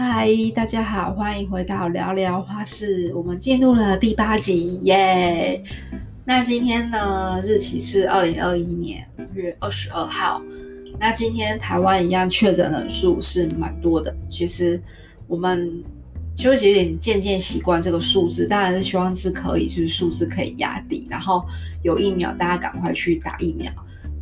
嗨，大家好，欢迎回到聊聊花市。我们进入了第八集耶。那今天呢，日期是二零二一年五月二十二号。那今天台湾一样确诊人数是蛮多的。其实我们就有点渐渐习惯这个数字，当然是希望是可以，就是数字可以压低，然后有疫苗，大家赶快去打疫苗。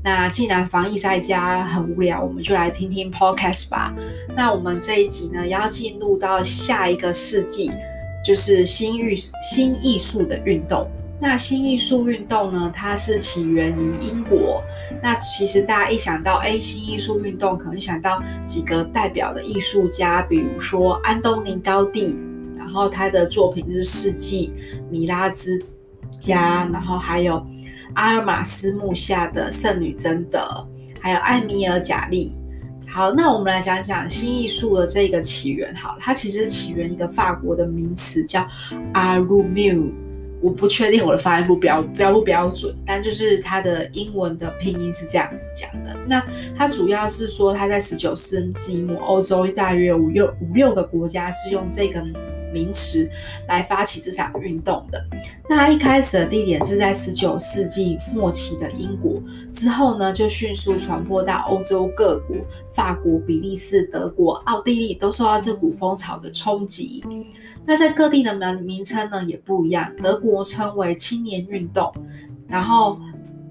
那既然防疫在家很无聊，我们就来听听 podcast 吧。那我们这一集呢，要进入到下一个世纪，就是新艺新艺术的运动。那新艺术运动呢，它是起源于英国。那其实大家一想到哎，新艺术运动，可能想到几个代表的艺术家，比如说安东尼高地，然后他的作品是世纪、米拉兹加，然后还有。阿尔马斯木下的圣女贞德，还有艾米尔贾利。好，那我们来讲讲新艺术的这个起源。好了，它其实起源一个法国的名词叫 a r u m u 我不确定我的发音不标标不标准，但就是它的英文的拼音是这样子讲的。那它主要是说，它在十九世纪末，欧洲大约五六五六个国家是用这个。名词来发起这场运动的。那一开始的地点是在十九世纪末期的英国，之后呢就迅速传播到欧洲各国，法国、比利时、德国、奥地利都受到这股风潮的冲击。那在各地的名名称呢也不一样，德国称为青年运动，然后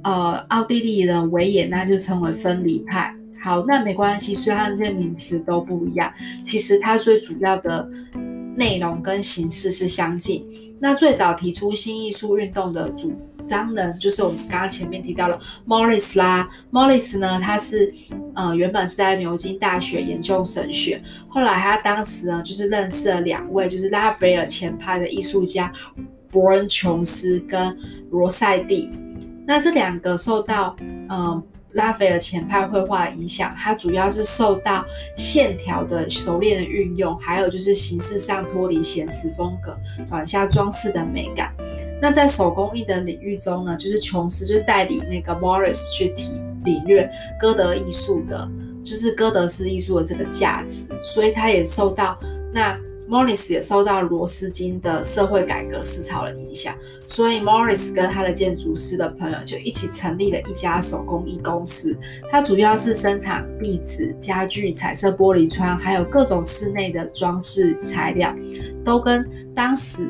呃奥地利的维也纳就称为分离派。好，那没关系，虽然这些名词都不一样，其实它最主要的。内容跟形式是相近。那最早提出新艺术运动的主张人，就是我们刚刚前面提到了 Morris 啦。Morris 呢，他是呃原本是在牛津大学研究神学，后来他当时呢就是认识了两位就是拉斐尔前派的艺术家伯恩琼斯跟罗塞蒂。那这两个受到呃。拉斐尔前派绘画的影响，它主要是受到线条的熟练的运用，还有就是形式上脱离写实风格，转向装饰的美感。那在手工艺的领域中呢，就是琼斯就带领那个 Morris 去体领略歌德艺术的，就是歌德式艺术的这个价值，所以他也受到那。Morris 也受到罗斯金的社会改革思潮的影响，所以 Morris 跟他的建筑师的朋友就一起成立了一家手工艺公司。它主要是生产壁纸、家具、彩色玻璃窗，还有各种室内的装饰材料，都跟当时。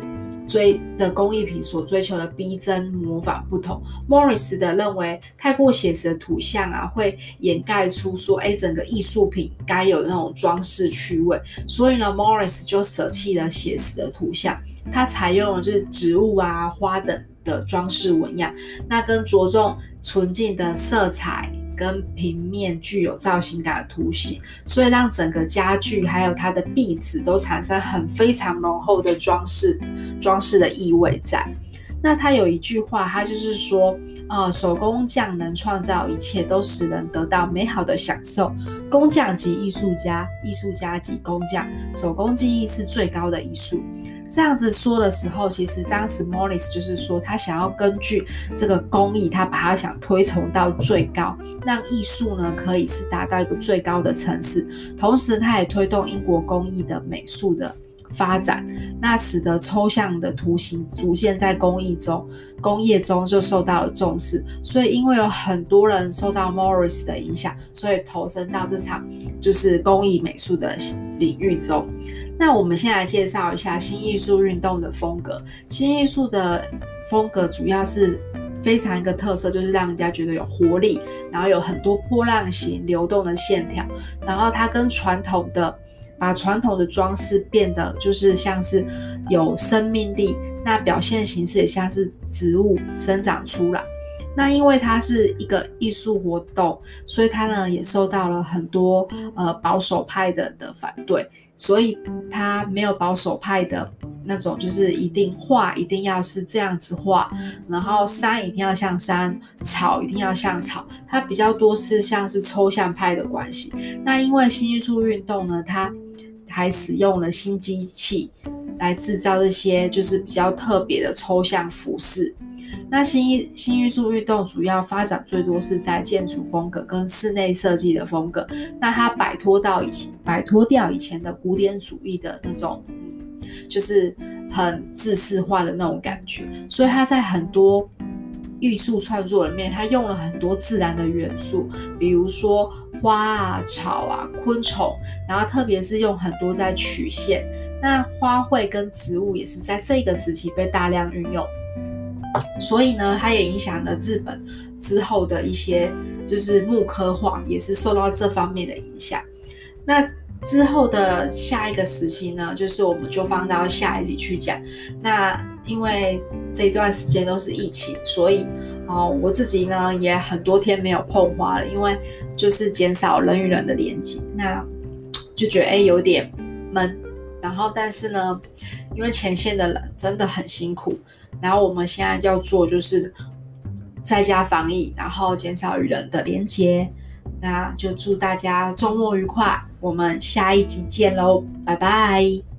追的工艺品所追求的逼真模仿不同，Morris 的认为太过写实的图像啊，会掩盖出说，哎，整个艺术品该有那种装饰趣味。所以呢，Morris 就舍弃了写实的图像，他采用了就是植物啊、花等的装饰纹样，那跟着重纯净的色彩。跟平面具有造型感的图形，所以让整个家具还有它的壁纸都产生很非常浓厚的装饰装饰的意味在。那他有一句话，他就是说，呃，手工匠能创造一切，都使人得到美好的享受。工匠及艺术家，艺术家及工匠，手工技艺是最高的艺术。这样子说的时候，其实当时 Morris 就是说，他想要根据这个工艺，他把它想推崇到最高，让艺术呢可以是达到一个最高的层次。同时，他也推动英国工艺的美术的发展，那使得抽象的图形逐渐在工艺中、工业中就受到了重视。所以，因为有很多人受到 Morris 的影响，所以投身到这场就是工艺美术的领域中。那我们先来介绍一下新艺术运动的风格。新艺术的风格主要是非常一个特色，就是让人家觉得有活力，然后有很多波浪形流动的线条，然后它跟传统的把传统的装饰变得就是像是有生命力，那表现形式也像是植物生长出来。那因为它是一个艺术活动，所以它呢也受到了很多呃保守派的的反对。所以他没有保守派的那种，就是一定画一定要是这样子画，然后山一定要像山，草一定要像草。它比较多是像是抽象派的关系。那因为新艺术运动呢，它还使用了新机器来制造这些就是比较特别的抽象服饰。那新艺新艺术运动主要发展最多是在建筑风格跟室内设计的风格。那它摆脱到以前，摆脱掉以前的古典主义的那种，就是很自式化的那种感觉。所以它在很多艺术创作里面，它用了很多自然的元素，比如说花啊、草啊、昆虫，然后特别是用很多在曲线。那花卉跟植物也是在这个时期被大量运用，所以呢，它也影响了日本之后的一些就是木刻画，也是受到这方面的影响。那之后的下一个时期呢，就是我们就放到下一集去讲。那因为这一段时间都是疫情，所以哦，我自己呢也很多天没有碰花了，因为就是减少人与人的连接，那就觉得哎有点闷。然后，但是呢，因为前线的人真的很辛苦，然后我们现在要做就是在家防疫，然后减少与人的连接。那就祝大家周末愉快，我们下一集见喽，拜拜。